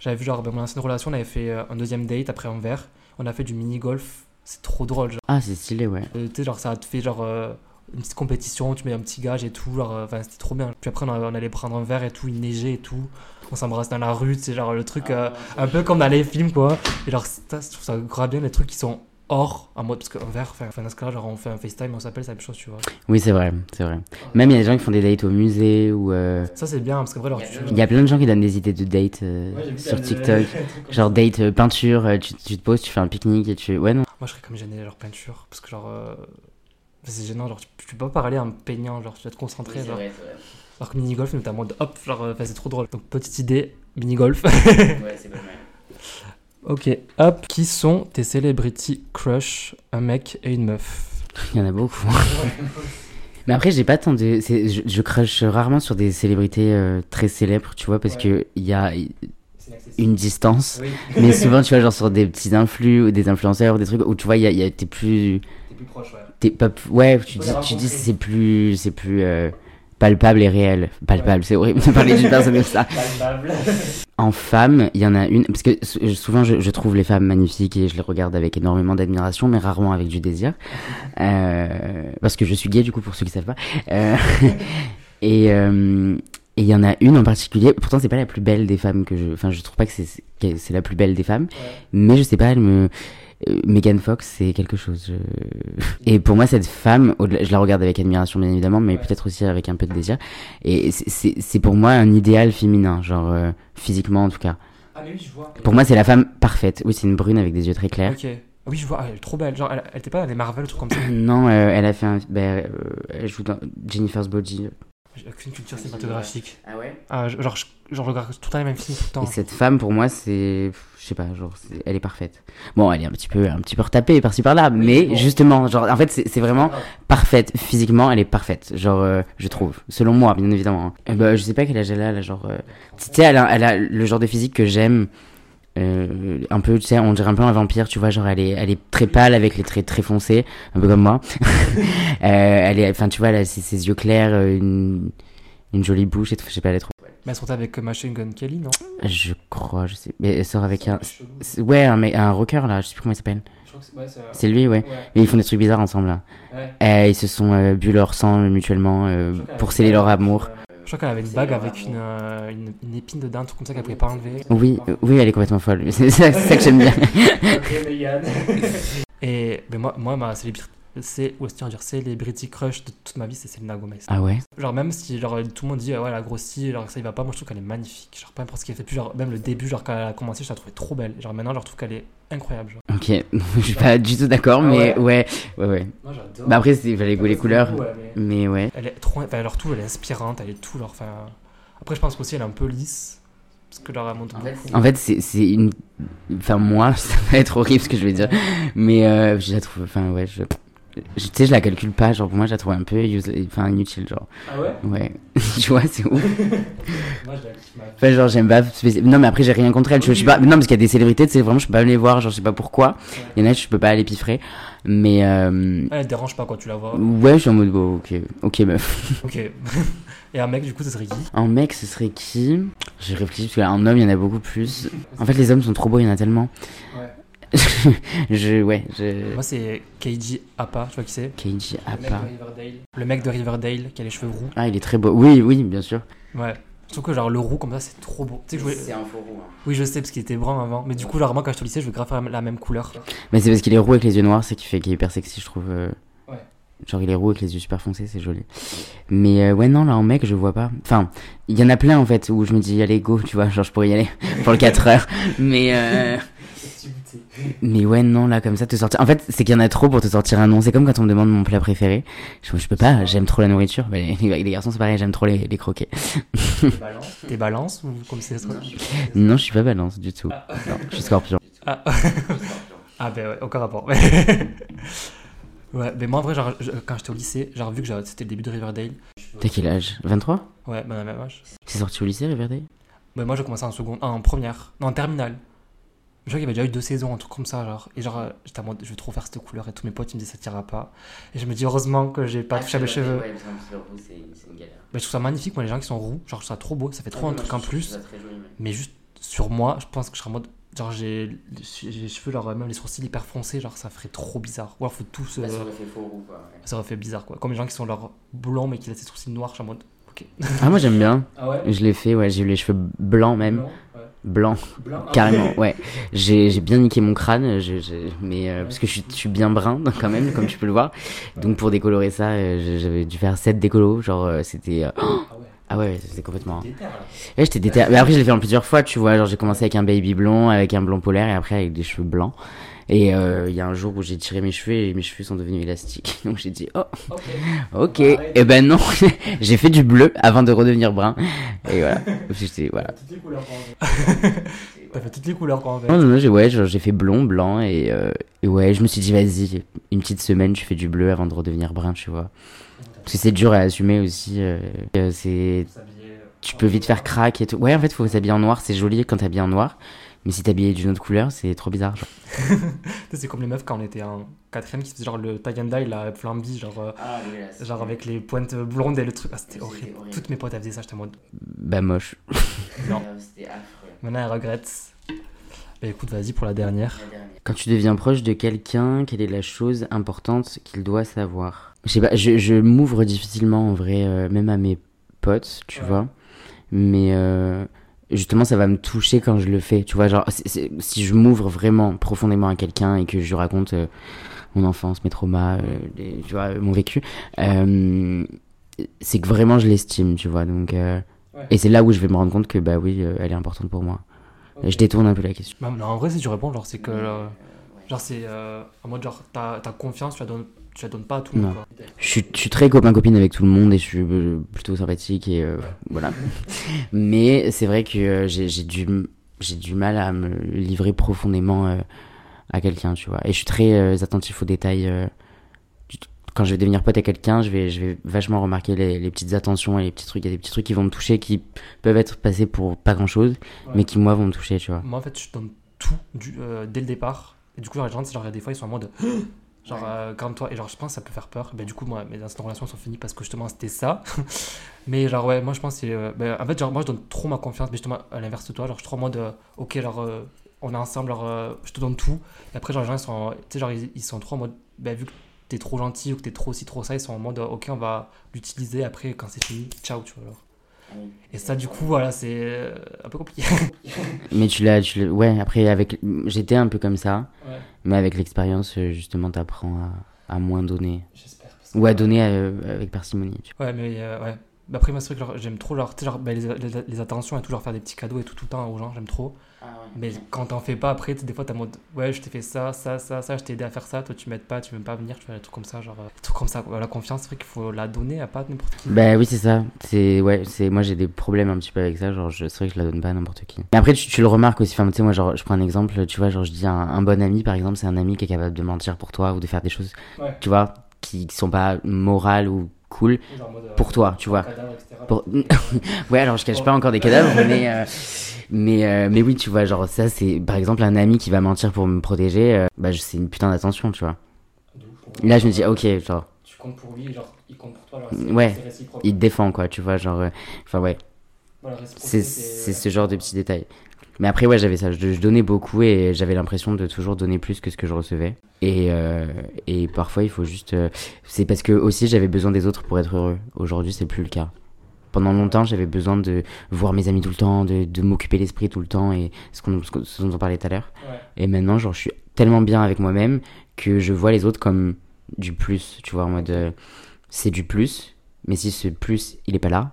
Speaker 1: J'avais vu, genre, ben, mon ancienne relation, on avait fait euh, un deuxième date après un verre. On a fait du mini-golf. C'est trop drôle. Genre.
Speaker 2: Ah, c'est stylé, ouais.
Speaker 1: Euh, tu sais, genre, ça te fait genre euh, une petite compétition, tu mets un petit gage et tout. Genre, enfin, c'était trop bien. Puis après, on, allait prendre un verre et tout, il neigeait et tout. On s'embrasse dans la rue, c'est genre le truc ah, un peu comme dans les films, quoi. Et genre, je trouve ça grave bien, les trucs qui sont hors en mode parce enfin, enfin dans ce cas genre on fait un FaceTime on s'appelle c'est la même chose tu vois.
Speaker 2: Oui c'est vrai c'est vrai. Même il y a des gens qui font des dates au musée ou euh,
Speaker 1: ça c'est bien parce que vrai
Speaker 2: il y a plein de gens qui donnent des idées de date euh, sur TikTok. (laughs) genre date euh, peinture tu, tu, te poses tu fais un pique-nique et tu ouais non.
Speaker 1: Moi je serais comme gêné genre peinture parce que genre c'est gênant genre tu, peux pas parler en peignant genre tu dois te concentrer genre. vrai, vrai. alors que mini golf t'es en mode hop genre c'est trop drôle. Donc petite idée mini golf
Speaker 2: ouais c'est pas mal (laughs)
Speaker 1: Ok, hop, qui sont tes celebrity crush, un mec et une meuf?
Speaker 2: Il y en a beaucoup. Mais après, j'ai pas tant de. Je, je, crush rarement sur des célébrités euh, très célèbres, tu vois, parce qu'il y a une distance. (laughs) Mais souvent, tu vois, genre sur des petits influx ou des influenceurs ou des trucs où tu vois, il y a, t'es plus.
Speaker 1: T'es plus proche, ouais.
Speaker 2: T'es pas. Ouais, tu dis, tu dis c'est plus. C'est plus. Euh, palpable et réel. Palpable, c'est horrible de parler d'une personne comme ça. Palpable. En femme, il y en a une, parce que souvent je, je, trouve les femmes magnifiques et je les regarde avec énormément d'admiration, mais rarement avec du désir. Euh, parce que je suis gay, du coup, pour ceux qui savent pas. Euh, (laughs) et euh, et il y en a une en particulier, pourtant c'est pas la plus belle des femmes que je, enfin je trouve pas que c'est c'est la plus belle des femmes, mais je sais pas, elle me, euh, Megan Fox, c'est quelque chose. je- Et pour moi, cette femme, je la regarde avec admiration, bien évidemment, mais
Speaker 1: Ouais.
Speaker 2: peut-être aussi avec un peu de désir. Et c'est- pour moi un idéal féminin, genre euh, physiquement en tout cas.
Speaker 1: Ah, mais oui, je vois.
Speaker 2: Pour moi, c'est la femme parfaite. Oui, c'est une brune avec des yeux très clairs.
Speaker 1: Ok. Oui, je vois, ah, elle est trop belle. Genre, elle, elle était pas dans les Marvel, trucs comme ça. (coughs)
Speaker 2: Non, euh, elle a fait un. Ben, euh, elle joue dans Jennifer's Body.
Speaker 1: J'ai aucune culture cinématographique.
Speaker 2: Ah ouais?
Speaker 1: Ah, je- genre, je, genre, je regarde tout le temps les mêmes films tout le temps.
Speaker 2: Et cette femme, pour moi, c'est. Je sais pas, genre, elle est parfaite. Bon, elle est un petit peu, un petit peu retapée par-ci par-là, mais
Speaker 1: bon.
Speaker 2: justement, genre, en fait, c'est vraiment parfaite. Physiquement, elle est parfaite. Genre, euh, je trouve. Selon moi, bien évidemment. Euh, bah, je sais pas quel âge elle a, là, genre. euh, Tu sais, elle a, elle a le genre de physique que j'aime. Euh, un peu, tu sais, on dirait un peu un vampire, tu vois, genre elle est, elle est très pâle avec les traits très foncés, un peu comme moi. (laughs) euh, elle est, enfin, tu vois, elle a ses, ses yeux clairs, une, une jolie bouche, et tout, je sais pas, elle est trop.
Speaker 1: Mais elles sont avec Machine Gun Kelly, non?
Speaker 2: Je crois, je sais. Mais elle sort avec un. Ouais, un, mec- un rocker là, je sais plus comment il s'appelle.
Speaker 1: Je crois que c'est. Ouais,
Speaker 2: lui, ouais. Mais ils font des trucs bizarres ensemble là.
Speaker 1: Ouais.
Speaker 2: Euh, ils se sont euh, bu leur sang euh, mutuellement euh, pour sceller leur amour.
Speaker 1: Je crois qu'elle avait une bague avec une, euh, une, une épine dedans, un truc comme ça qu'elle pouvait pas enlever.
Speaker 2: Oui, oui, elle est complètement folle. (laughs) C'est ça, que j'aime bien. (laughs) (laughs)
Speaker 1: Et mais moi, moi ma célébrité, c'est, ou est-ce dire celebrity crush de toute ma vie, c'est Selena Gomez.
Speaker 2: Ah ouais?
Speaker 1: Genre, même si genre, tout le monde dit, ah ouais, elle a grossi, genre ça y va pas, moi je trouve qu'elle est magnifique. Genre, peu importe ce qu'elle fait, plus, genre, même le début, genre quand elle a commencé, je la trouvais trop belle. Genre, maintenant, je trouve qu'elle est incroyable. Genre.
Speaker 2: Ok, (laughs) je suis pas du tout d'accord,
Speaker 1: Ah
Speaker 2: mais
Speaker 1: ouais
Speaker 2: ouais, ouais, ouais.
Speaker 1: Moi, j'adore.
Speaker 2: Bah après, c'est fallait goûter les couleurs,
Speaker 1: mais...
Speaker 2: mais ouais.
Speaker 1: Elle est trop, enfin, alors tout, elle est inspirante, elle est tout, genre, enfin. Après, je pense qu'aussi, elle est un peu lisse. Parce que genre, elle montre beaucoup.
Speaker 2: En fait, c'est c'est une. Enfin, moi, (laughs) ça va être horrible ce que je vais dire, mais euh, je la trouve. Enfin, ouais, je. Je- Tu sais, je la calcule pas, genre pour moi, je la trouve un peu enfin, inutile, genre.
Speaker 1: Ah ouais?
Speaker 2: Ouais. (laughs) tu vois, c'est ouf. (laughs)
Speaker 1: Moi, je la
Speaker 2: Enfin, genre, j'aime pas. Non, mais après, j'ai rien contre elle. Je, je suis pas. Non, parce qu'il y a des célébrités, tu sais, vraiment, je peux pas les voir, genre, je sais pas pourquoi. Il y en a, je peux pas aller piffrer. Mais, euh...
Speaker 1: Elle te dérange pas quand tu la vois.
Speaker 2: ouais, je suis en mode, bon, ok, ok, meuf. (laughs)
Speaker 1: Ok. Et un mec, du coup, ce serait qui?
Speaker 2: Un mec, ce serait qui? J'ai réfléchi, parce qu'un homme, il y en a beaucoup plus. En fait, les hommes sont trop beaux, il y en a tellement.
Speaker 1: Ouais.
Speaker 2: Je, ouais, je.
Speaker 1: Moi, c'est Keiji Appa, tu vois qui c'est
Speaker 2: Keiji
Speaker 1: Le mec
Speaker 2: Appa.
Speaker 1: de Riverdale. Le mec de Riverdale qui a les cheveux roux.
Speaker 2: Ah, il est très beau. Oui, oui, bien sûr.
Speaker 1: Ouais. Trouve que genre le roux comme ça, c'est trop beau. Tu sais que je voulais-
Speaker 2: un faux roux.
Speaker 1: Oui, je sais, parce qu'il était brun avant. Mais du coup, genre, moi, quand je suis au lycée, je veux grave faire la même couleur.
Speaker 2: Mais c'est parce qu'il est roux avec les yeux noirs, c'est qui fait qu'il est hyper sexy, je trouve. euh.
Speaker 1: Ouais.
Speaker 2: Genre, il est roux avec les yeux super foncés, c'est joli. Mais euh, ouais, non, là, en mec, je vois pas. Enfin, il y en a plein, en fait, où je me dis, allez, go, tu vois, genre, je pourrais y aller (laughs) pour le 4 heures. Mais, euh... mais ouais, non, là, comme ça, te sortir. En fait, c'est qu'il y en a trop pour te sortir un nom. C'est comme quand on me demande mon plat préféré. Je, je peux pas, j'aime trop la nourriture. Bah, les, les garçons, c'est pareil, j'aime trop les, les croquets.
Speaker 1: T'es (laughs) balance ou comme c'est ça
Speaker 2: Non, je suis pas balance du tout. Non, je suis scorpion.
Speaker 1: Ah. (laughs) ah, ben ouais, aucun rapport. (laughs) ouais, mais moi, en vrai, genre, je- quand j'étais au lycée, genre, vu que c'était le début de Riverdale.
Speaker 2: T'as quel âge? 23
Speaker 1: Ouais, ben, même âge.
Speaker 2: C'est sorti au lycée, Riverdale?
Speaker 1: Ouais, moi, j'ai commencé en seconde, ah, en première, non, en terminale. Je crois qu'il y avait déjà eu deux saisons, un truc comme ça, genre. Et genre, euh, j'étais en mode, je veux trop faire cette couleur. Et tous mes potes, ils me disaient, ça t'ira pas. Et je me dis, heureusement que j'ai pas touché à mes cheveux. Mais je trouve ça magnifique, moi, les gens qui sont roux. Genre, je trouve ça trop beau. Ça fait trop un truc en plus. Mais juste sur moi, je pense que je serais en mode. Genre, j'ai j'ai les cheveux, genre, même les sourcils hyper foncés, genre, ça ferait trop bizarre. Ou alors, faut tous. euh, ça aurait fait bizarre, quoi. Comme les gens qui sont leur blonds, mais qui laissent les sourcils noirs, je suis en mode. Ok.
Speaker 2: Ah, moi j'aime bien.
Speaker 1: Ah ouais?
Speaker 2: Je l'ai fait, ouais, j'ai eu les cheveux blancs même.
Speaker 1: Blanc, Blanc, ah
Speaker 2: carrément, ouais. (laughs) J'ai bien niqué mon crâne, je- je- mais euh, parce que je suis, je suis bien brun (laughs) quand même, comme tu peux le voir. Donc pour décolorer ça, euh, j'avais dû faire 7 décolos, genre euh, c'était... euh,
Speaker 1: Ah ouais.
Speaker 2: c'était complètement...
Speaker 1: Déter, là.
Speaker 2: Ouais, j'étais déter... Mais après je l'ai fait en plusieurs fois, tu vois, genre j'ai commencé avec un baby blond, avec un blond polaire et après avec des cheveux blancs. Et euh, il y a un jour où j'ai tiré mes cheveux et mes cheveux sont devenus élastiques. (laughs) Donc j'ai dit, oh,
Speaker 1: Ok.
Speaker 2: ok. Et ben non, (laughs) j'ai fait du bleu avant de redevenir brun. Et voilà. J'étais, voilà.
Speaker 1: Toutes les couleurs (laughs) T'as fait toutes les couleurs quand on
Speaker 2: Non, non, non, j'ai ouais, genre, j'ai fait blond, blanc et, euh, et ouais, je me suis dit vas-y, une petite semaine, tu fais du bleu avant de redevenir brun, tu vois. Parce que c'est dur à assumer aussi. euh, c'est, tu peux vite faire crack et tout. Ouais, en fait, faut s'habiller en noir, c'est joli quand t'es habillé en noir. Mais si t'es habillé d'une autre couleur, c'est trop bizarre. (laughs)
Speaker 1: C'est comme les meufs quand on était en quatrième qui faisaient genre le tie and dye, la flamby, genre, euh, genre avec les pointes blondes et le truc. Ah, c'était
Speaker 2: C'était
Speaker 1: horrible.
Speaker 2: horrible.
Speaker 1: Toutes mes potes elles faisaient ça, j'étais en mode.
Speaker 2: Bah moche. (laughs)
Speaker 1: Non. Maintenant elles regrettent. Bah écoute, vas-y pour la dernière.
Speaker 2: Quand tu deviens proche de quelqu'un, quelle est la chose importante qu'il doit savoir? Je sais pas, je, je m'ouvre difficilement en vrai, euh, même à mes potes, tu
Speaker 1: Ouais.
Speaker 2: vois. Mais euh, justement ça va me toucher quand je le fais tu vois. Genre si je m'ouvre vraiment profondément à quelqu'un et que je lui raconte euh, mon enfance mes traumas euh, tu vois mon vécu euh, c'est que vraiment je l'estime tu vois. Donc et c'est là où je vais me rendre compte que bah oui elle est importante pour moi. Je détourne un peu la question.
Speaker 1: Non, en vrai si tu réponds genre c'est que genre c'est en mode genre ta, confiance tu la donnes tu la donnes pas à tout le monde.
Speaker 2: Je suis, je suis très copain-copine avec tout le monde et je suis euh, plutôt sympathique et euh, voilà. (laughs) Mais c'est vrai que euh, j'ai du, j'ai du mal à me livrer profondément à quelqu'un, tu vois. Et je suis très attentif aux détails. quand je vais devenir pote à quelqu'un, je vais, je vais vachement remarquer les, les, petites attentions et les petits trucs. Il y a des petits trucs qui vont me toucher qui peuvent être passés pour pas grand chose, mais qui moi vont me toucher, tu vois.
Speaker 1: Moi en fait, je donne tout du, dès le départ. Et du coup, les gens, genre, des fois, ils sont en mode Genre, euh, comme toi. Et genre, je pense que ça peut faire peur. Ben, du coup, moi, mes instants relations sont finis parce que justement, c'était ça. (laughs) mais genre, ouais, moi, je pense que euh, ben, en fait, genre, moi, je donne trop ma confiance. Mais justement, à l'inverse de toi, genre, je suis trop en mode, euh, ok, genre, on est ensemble, genre, je te donne tout. Et après, genre, les gens, ils sont, tu sais, genre, ils, sont trop en mode, ben, vu que t'es trop gentil ou que t'es trop ci, trop ça, ils sont en mode, ok, on va l'utiliser. Après, quand c'est fini, ciao, tu vois. Genre. Et ça, du coup, voilà, c'est euh, un peu compliqué. (laughs)
Speaker 2: mais tu l'as, ouais, après, avec, j'étais un peu comme ça, mais avec l'expérience, euh, justement, t'apprends à, à moins donner. J'espère. Ou à donner euh, avec parcimonie.
Speaker 1: Ouais, mais ouais. Bah, après, moi, c'est vrai que j'aime trop, genre, genre bah, les, les, attentions et toujours faire des petits cadeaux et tout, tout le temps aux gens, j'aime trop. Ah mais quand t'en fais pas, après, des fois, t'as mode, ouais, je t'ai fait ça, ça, ça, ça, je t'ai aidé à faire ça, toi, tu m'aides pas, tu veux pas venir, tu fais des trucs comme ça, genre, des trucs comme ça. La confiance, c'est vrai qu'il faut la donner à pas n'importe qui.
Speaker 2: Bah oui, c'est ça. C'est, ouais, c'est, moi, j'ai des problèmes un petit peu avec ça, genre, c'est vrai que je la donne pas à n'importe qui. Mais après, tu, le remarques aussi, enfin, tu sais, moi, genre, je prends un exemple, tu vois, genre, je dis un, un bon ami, par exemple, c'est un ami qui est capable de mentir pour toi ou de faire des choses, tu vois, qui, qui sont pas morales ou cool pour toi, tu vois. (laughs) ouais, alors je cache pas encore des cadavres, (laughs) mais euh, mais euh, mais oui, tu vois, genre ça c'est par exemple un ami qui va mentir pour me protéger, euh, bah c'est une putain d'attention, tu vois. Là, je me dis OK, genre
Speaker 1: tu comptes pour lui, genre il compte pour toi,
Speaker 2: ouais, il te défend quoi, tu vois, genre enfin ouais. c'est c'est ce genre de petits détails. Mais après, ouais, j'avais ça. Je, donnais beaucoup et j'avais l'impression de toujours donner plus que ce que je recevais. Et, euh, et parfois, il faut juste. Euh, c'est parce que aussi, j'avais besoin des autres pour être heureux. Aujourd'hui, c'est plus le cas. Pendant longtemps, j'avais besoin de voir mes amis tout le temps, de, de m'occuper l'esprit tout le temps et ce, qu'on, ce dont on parlait tout à l'heure. Et maintenant, genre, je suis tellement bien avec moi-même que je vois les autres comme du plus. Tu vois, en mode. Euh, c'est du plus, mais si ce plus, il est pas là,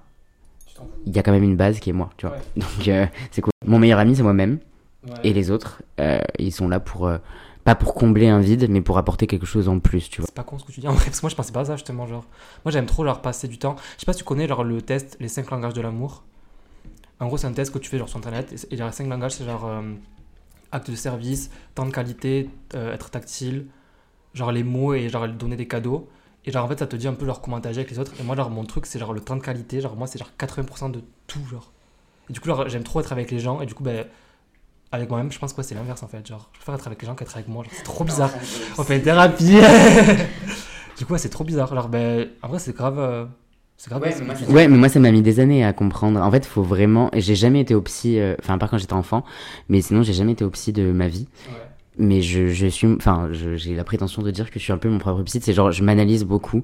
Speaker 2: il y a quand même une base qui est moi, tu vois. Donc euh, c'est cool. Mon meilleur ami, c'est moi-même. Et les autres, euh, ils sont là pour. Euh, pas pour combler un vide, mais pour apporter quelque chose en plus, tu vois.
Speaker 1: C'est pas con ce que tu dis en vrai, parce que moi je pensais pas à ça justement. Genre, moi j'aime trop leur passer du temps. Je sais pas si tu connais genre le test, les 5 langages de l'amour. En gros, c'est un test que tu fais genre sur internet. Et, les 5 langages, c'est genre acte de service, temps de qualité, être tactile, genre les mots et genre donner des cadeaux. Et genre, en fait, ça te dit un peu genre comment avec les autres. Et moi, genre, mon truc, c'est genre le temps de qualité. Genre, moi, c'est genre 80% de tout, genre. Et du coup, genre, j'aime trop être avec les gens. Et du coup, ben, avec moi-même, je pense que c'est l'inverse, en fait. Genre, je préfère être avec les gens qu'être avec moi. c'est trop bizarre. On fait une thérapie. (laughs) du coup, c'est trop bizarre. Alors, ben, en vrai, c'est grave. Euh, c'est grave.
Speaker 2: Ouais, mais, moi, ouais, mais moi, ça m'a mis des années à comprendre. En fait, il faut vraiment. J'ai jamais été au psy. Euh, enfin, à part quand j'étais enfant. Mais sinon, j'ai jamais été au psy de ma vie. Ouais mais je, je suis enfin j'ai la prétention de dire que je suis un peu mon propre psy c'est genre je m'analyse beaucoup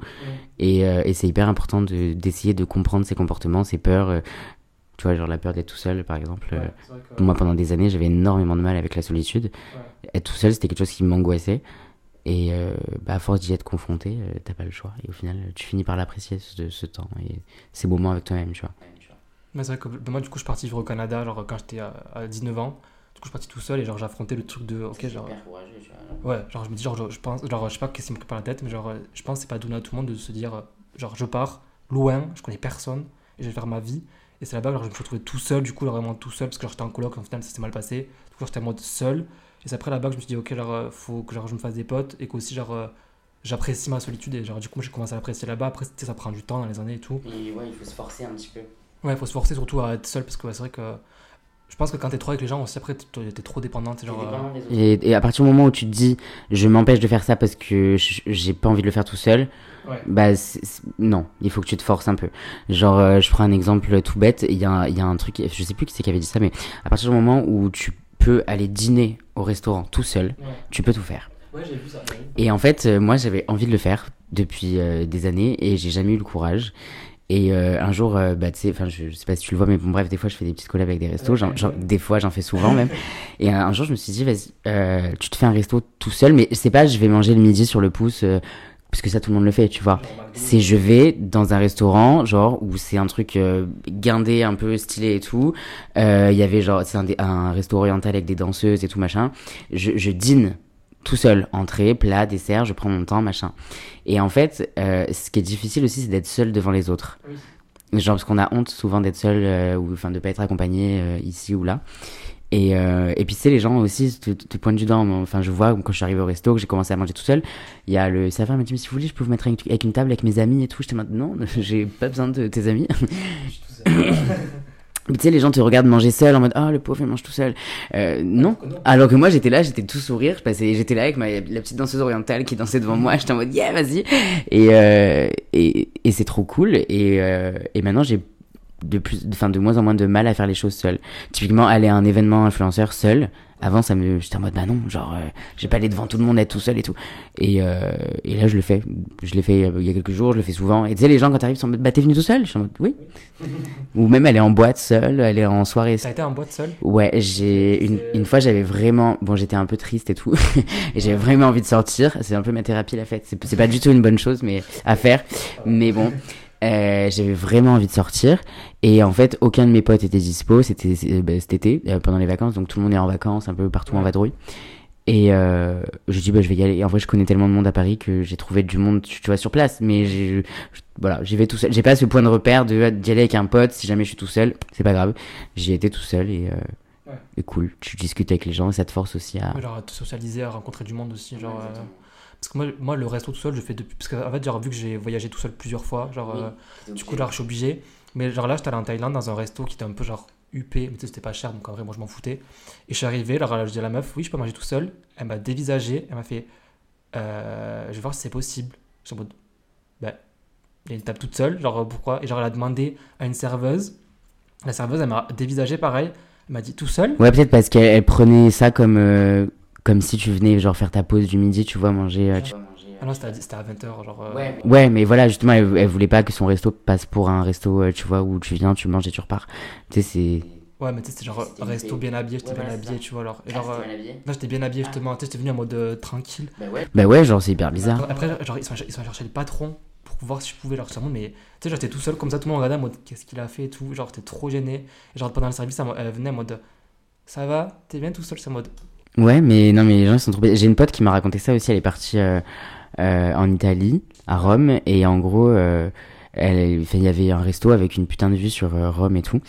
Speaker 2: et, euh, et c'est hyper important de d'essayer de comprendre ses comportements ses peurs euh, tu vois genre la peur d'être tout seul par exemple euh, moi pendant des années j'avais énormément de mal avec la solitude. Être tout seul c'était quelque chose qui m'angoissait et bah, à force d'y être confronté t'as pas le choix et au final tu finis par l'apprécier ce, ce temps et ces moments avec toi-même tu vois.
Speaker 1: C'est vrai que bah, moi du coup je suis parti vivre au Canada genre quand j'étais à, à 19 ans je suis parti tout seul et genre j'affrontais le truc de ok genre ouais genre je me dis genre je, pense genre je sais pas qu'est-ce qui me prépare la tête mais genre euh, je pense c'est pas donné à tout le monde de se dire euh, genre je pars loin je connais personne et je vais faire ma vie. Et c'est là-bas genre je me suis retrouvé tout seul du coup vraiment tout seul parce que j'étais en coloc en final ça s'est mal passé. Du coup j'étais en mode seul. Et c'est après là-bas que je me suis dit ok genre euh, faut que genre je me fasse des potes et qu'aussi genre j'apprécie ma solitude et genre du coup j'ai commencé à l'apprécier là-bas. Après ça prend du temps dans les années et tout.
Speaker 2: Et ouais il faut se forcer un petit peu.
Speaker 1: Ouais il faut se forcer surtout à être seul parce que c'est vrai que je pense que quand t'es trop avec les gens aussi, après, t'es trop dépendante. Genre,
Speaker 2: euh, et, à partir du moment où tu te dis, je m'empêche de faire ça parce que j'ai pas envie de le faire tout seul, bah non, il faut que tu te forces un peu. Genre, euh, je prends un exemple tout bête, il y a, y a un truc, je sais plus qui c'est qui avait dit ça, mais à partir du moment où tu peux aller dîner au restaurant tout seul, tu peux tout faire.
Speaker 1: Ouais, j'ai vu ça.
Speaker 2: Et en fait, euh, moi, j'avais envie de le faire depuis des années et j'ai jamais eu le courage. Et euh, un jour, euh, bah, tu sais, enfin, je, sais pas si tu le vois, mais bon, bref, des fois, je fais des petites collabs avec des restos. Genre, des fois, j'en fais souvent même. Et un, jour, je me suis dit, vas-y, euh, tu te fais un resto tout seul, mais je sais pas, je vais manger le midi sur le pouce, parce que ça, tout le monde le fait, tu vois. C'est je vais dans un restaurant, genre, où c'est un truc guindé, un peu stylé et tout. Il y avait, genre, c'est un, un resto oriental avec des danseuses et tout, machin. Je, je dîne tout seul, entrée, plat, dessert, je prends mon temps, machin. Et en fait, euh, ce qui est difficile aussi, c'est d'être seul devant les autres. Genre parce qu'on a honte souvent d'être seul euh, ou enfin de pas être accompagné euh, ici ou là. Et, et puis tu sais, les gens aussi te, te pointent du doigt. Enfin, je vois quand je suis arrivé au resto, que j'ai commencé à manger tout seul. Il y a le serveur m'a dit, mais si vous voulez, je peux vous mettre avec, une table avec mes amis et tout. J'étais maintenant, non, (laughs) j'ai pas besoin de tes amis. (laughs) tu sais, les gens te regardent manger seul en mode oh le pauvre il mange tout seul. Euh, non. Alors que moi j'étais là, j'étais tout sourire, je passais, j'étais là avec ma, la petite danseuse orientale qui dansait devant moi, j'étais en mode yeah vas-y. Et euh, et, et c'est trop cool. Et euh, et maintenant j'ai de plus, enfin de moins en moins de mal à faire les choses seul. Typiquement aller à un événement influenceur seul, avant, ça me, j'étais en mode, bah non, genre, euh, j'ai pas aller devant tout le monde, être tout seul et tout. Et, euh, et là, je le fais. Je l'ai fait euh, il y a quelques jours, je le fais souvent. Et tu sais, les gens, quand t'arrives, sont en mode, bah t'es venu tout seul? Je suis en mode, oui. (laughs) Ou même, elle est en boîte seule, elle est en soirée.
Speaker 1: T'as été en boîte seule?
Speaker 2: Ouais, j'ai, une, une fois, j'avais vraiment, bon, j'étais un peu triste et tout. (laughs) et j'avais vraiment envie de sortir. C'est un peu ma thérapie, la fête. C'est pas du tout une bonne chose, mais à faire. Mais bon. Euh, j'avais vraiment envie de sortir. Et en fait aucun de mes potes était dispo. C'était bah, cet été euh, pendant les vacances. Donc tout le monde est en vacances un peu partout en vadrouille. Et euh, je dis bah je vais y aller. Et en vrai je connais tellement de monde à Paris que j'ai trouvé du monde tu vois sur place. Mais j'ai voilà j'y vais tout seul. J'ai pas ce point de repère de d'y aller avec un pote si jamais je suis tout seul. C'est pas grave. J'y étais tout seul et et cool tu discutes avec les gens et ça te force aussi à
Speaker 1: genre à te socialiser à rencontrer du monde aussi genre euh, parce que moi, moi, le resto tout seul, je fais depuis. Parce qu'en fait, genre, vu que j'ai voyagé tout seul plusieurs fois, genre, euh, du coup, là, je suis obligé. Mais genre là, j'étais allé en Thaïlande dans un resto qui était un peu genre UP, mais tu sais, c'était pas cher, donc en vrai, moi, je m'en foutais. Et je suis arrivé, là, je dis à la meuf, oui, je peux manger tout seul. Elle m'a dévisagé, elle m'a fait, euh, je vais voir si c'est possible. Je suis en mode, ben, il y a une table toute seule, genre, pourquoi? Et genre, elle a demandé à une serveuse. La serveuse, elle m'a dévisagé pareil. Elle m'a dit tout seul.
Speaker 2: Ouais, peut-être parce qu'elle prenait ça comme. Euh, comme si tu venais genre faire ta pause du midi, tu vois, manger. Euh,
Speaker 1: ah non, c'était à, 20h, genre. Euh,
Speaker 2: ouais, mais... ouais, mais voilà, justement, elle, voulait pas que son resto passe pour un resto, euh, tu vois, où tu viens, tu manges et tu repars. Tu sais, c'est.
Speaker 1: Ouais, mais tu sais, c'était genre resto bien habillé, j'étais bien habillé, tu vois. Alors, ah, genre, non, j'étais bien habillé, justement. Tu sais, j'étais venu en mode tranquille.
Speaker 2: Bah ouais. Bah ouais, genre, c'est hyper bizarre.
Speaker 1: Après, genre, ils sont, ils sont chercher le patron voir si je pouvais leur dire mais tu sais, j'étais tout seul comme ça, tout le monde regardait en mode qu'est-ce qu'il a fait et tout. Genre, j'étais trop gêné. Et genre, pendant le service, elle venait en mode ça va, t'es bien tout seul, c'est en mode
Speaker 2: Ouais, mais non, mais les gens ils sont trop. J'ai une pote qui m'a raconté ça aussi. Elle est partie euh, euh, en Italie, à Rome, et en gros, euh, elle, il y avait un resto avec une putain de vue sur Rome et tout.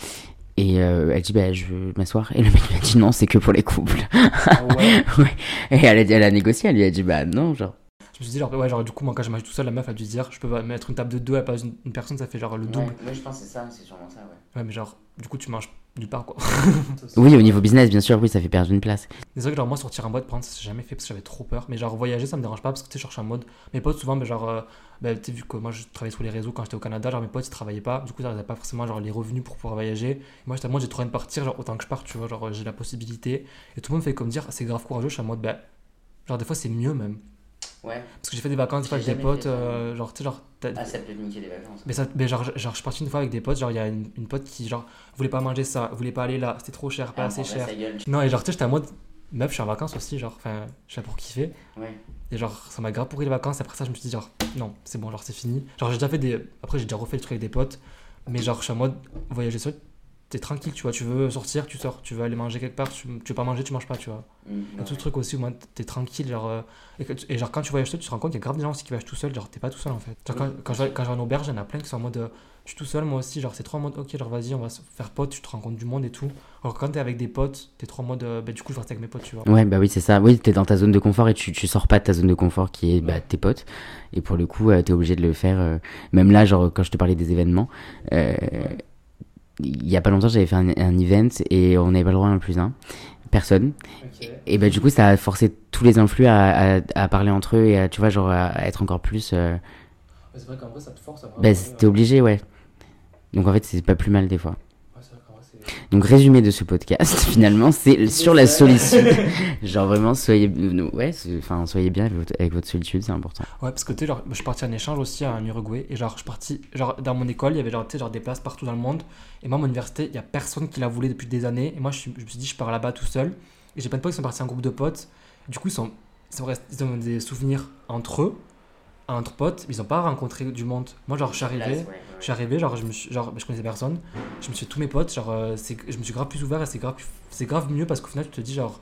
Speaker 2: Et elle dit bah je veux m'asseoir et le mec lui a dit non c'est que pour les couples. Ah ouais. (laughs) ouais. Et elle a dit elle a négocié elle lui a dit bah non genre.
Speaker 1: Je me suis dit genre ouais genre du coup moi quand je mange tout seul la meuf a dû dire je peux mettre une table de deux à pas une, personne ça fait genre le double.
Speaker 2: Ouais, je pense c'est ça c'est sûrement ça ouais.
Speaker 1: Ouais mais genre du coup tu manges du part quoi. (laughs)
Speaker 2: oui, au niveau business, bien sûr, oui, ça fait perdre une place.
Speaker 1: C'est vrai que genre moi sortir en mode, prendre, ça jamais fait parce que j'avais trop peur. Mais genre voyager, ça me dérange pas parce que tu sais, je cherche un mode. Mes potes, souvent, mais genre, euh, bah, tu sais, vu que moi je travaillais sur les réseaux quand j'étais au Canada, genre mes potes ils travaillaient pas, du coup, ils n'avaient pas forcément genre les revenus pour pouvoir voyager. moi, j'étais moi, j'ai trop envie de partir, genre autant que je parte, tu vois, genre j'ai la possibilité. Et tout le monde fait comme dire, c'est grave courageux, je suis en mode, bah, genre des fois c'est mieux même.
Speaker 2: Ouais.
Speaker 1: Parce que j'ai fait des vacances avec des potes, euh, genre, tu sais, genre.
Speaker 2: Ah, ça peut niquer des vacances.
Speaker 1: Mais, ça, mais genre, genre, je suis parti une fois avec des potes, genre, il y a une, une, pote qui, genre, voulait pas manger ça, voulait pas aller là, c'était trop cher, pas ah, assez cher. Non, et genre, tu sais, j'étais à mode, meuf, je suis en vacances aussi, genre, enfin, je suis là pour kiffer.
Speaker 2: Ouais.
Speaker 1: Et genre, ça m'a grave pourri les vacances, après ça, je me suis dit, genre, non, c'est bon, genre, c'est fini. Genre, j'ai déjà fait des. Après, j'ai déjà refait le truc avec des potes, mais genre, je suis en mode, voyager seul, t'es tranquille, tu vois, tu veux sortir, tu sors, tu veux aller manger quelque part, tu, tu veux pas manger, tu manges pas, tu vois. Mmh, tout ce truc aussi où moi t'es tranquille, genre, euh, et, genre quand tu voyages seul, tu te rends compte qu'il y a grave des gens aussi qui voyagent tout seul, genre t'es pas tout seul en fait. Genre, quand, quand, je, quand je vais en auberge, il y en a plein qui sont en mode, euh, je suis tout seul moi aussi, genre c'est trop en mode, ok, genre vas-y, on va se faire pote, tu te rends compte du monde et tout. Alors quand t'es avec des potes, t'es trop en mode, euh, bah du coup je reste avec mes potes, tu vois.
Speaker 2: Ouais, bah oui, c'est ça, oui, t'es dans ta zone de confort et tu, tu sors pas de ta zone de confort qui est bah, tes potes. Et pour le coup, t'es obligé de le faire, même là, genre quand je te parlais des événements il y a pas longtemps, j'avais fait un, event et on n'avait pas le droit à un plus un. Personne. Et, bah, du coup, ça a forcé tous les influx à, à, parler entre eux et à, tu vois, genre, à, être encore plus. Euh...
Speaker 1: C'est vrai qu'en vrai, ça te force à.
Speaker 2: Bah, c'était obligé, ouais. Donc en fait, c'est pas plus mal des fois. Donc, résumé de ce podcast, (laughs) finalement, c'est sur la solitude. (laughs) genre, vraiment, soyez, ouais, enfin, soyez bien avec votre, solitude, c'est important.
Speaker 1: Ouais, parce que tu sais, genre, je suis parti en échange aussi en Uruguay, et genre, je suis parti, genre, dans mon école, il y avait genre, genre des places partout dans le monde, et moi, mon université, il y a personne qui la voulu depuis des années, et moi, je, je me suis dit, je pars là-bas tout seul, et j'ai plein de potes qui sont partis en groupe de potes, du coup, ils, sont, ils, sont ils ont des souvenirs entre eux, entre potes, ils ont pas rencontré du monde. Moi, genre, je suis arrivé, je suis arrivé, genre, je me suis, genre, je connaissais personne. Je me suis tous mes potes, genre, euh, je me suis grave plus ouvert et c'est grave, c'est grave mieux parce qu'au final, tu te dis, genre,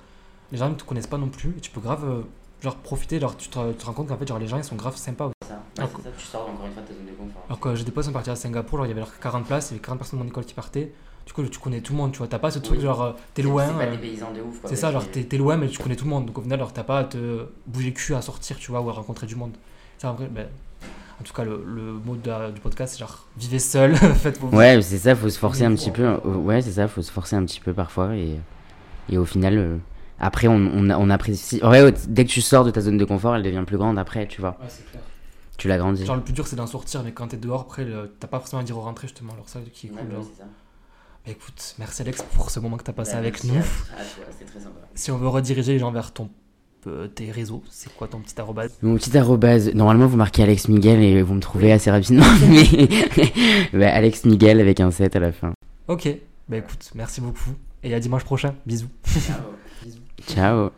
Speaker 1: les gens ne te connaissent pas non plus et tu peux grave, euh, genre, profiter, genre, tu te, rends compte qu'en fait, genre, les gens, ils sont grave sympas.
Speaker 2: C'est ça, c'est ça, tu sors encore une fois de ta zone de confort.
Speaker 1: Alors que j'ai des potes qui sont partis à Singapour, genre, il y avait 40 places, il y avait 40 personnes de mon école qui partaient. Du coup, tu connais tout le monde, tu vois. T'as pas ce truc, genre, euh, t'es loin.
Speaker 2: C'est pas des paysans de ouf,
Speaker 1: C'est ça, genre, t'es, loin, mais tu connais tout le monde. Donc, au final, genre, t'as pas à te bouger le cul à sortir, tu vois, ou à rencontrer du monde. C'est vrai, ben, en tout cas, le, mot du podcast, c'est genre vivez seul, (laughs) faites vos
Speaker 2: Ouais, c'est ça, faut se forcer un petit peu. Ouais, c'est ça, faut se forcer un petit peu parfois. Et, et au final, euh, après, on, on, apprécie. Ouais, dès que tu sors de ta zone de confort, elle devient plus grande après, tu vois.
Speaker 1: Ouais, c'est clair.
Speaker 2: Tu l'agrandis.
Speaker 1: Genre, le plus dur, c'est d'en sortir, mais quand t'es dehors, après, t'as pas forcément à dire au rentrer, justement. Alors, ça qui est cool. Ouais, ça. Bah, écoute, merci Alex pour ce moment que t'as passé bah, avec nous.
Speaker 2: c'était très sympa.
Speaker 1: Si on veut rediriger les gens vers ton tes réseaux C'est quoi ton petit arrobase?
Speaker 2: Mon petit arrobase, normalement vous marquez Alex Miguel et vous me trouvez assez rapidement, (laughs) mais (laughs) bah, Alex Miguel avec un 7 à la fin.
Speaker 1: Ok, bah écoute, merci beaucoup et à dimanche prochain. Bisous.
Speaker 2: Ciao. Bisous. Ciao.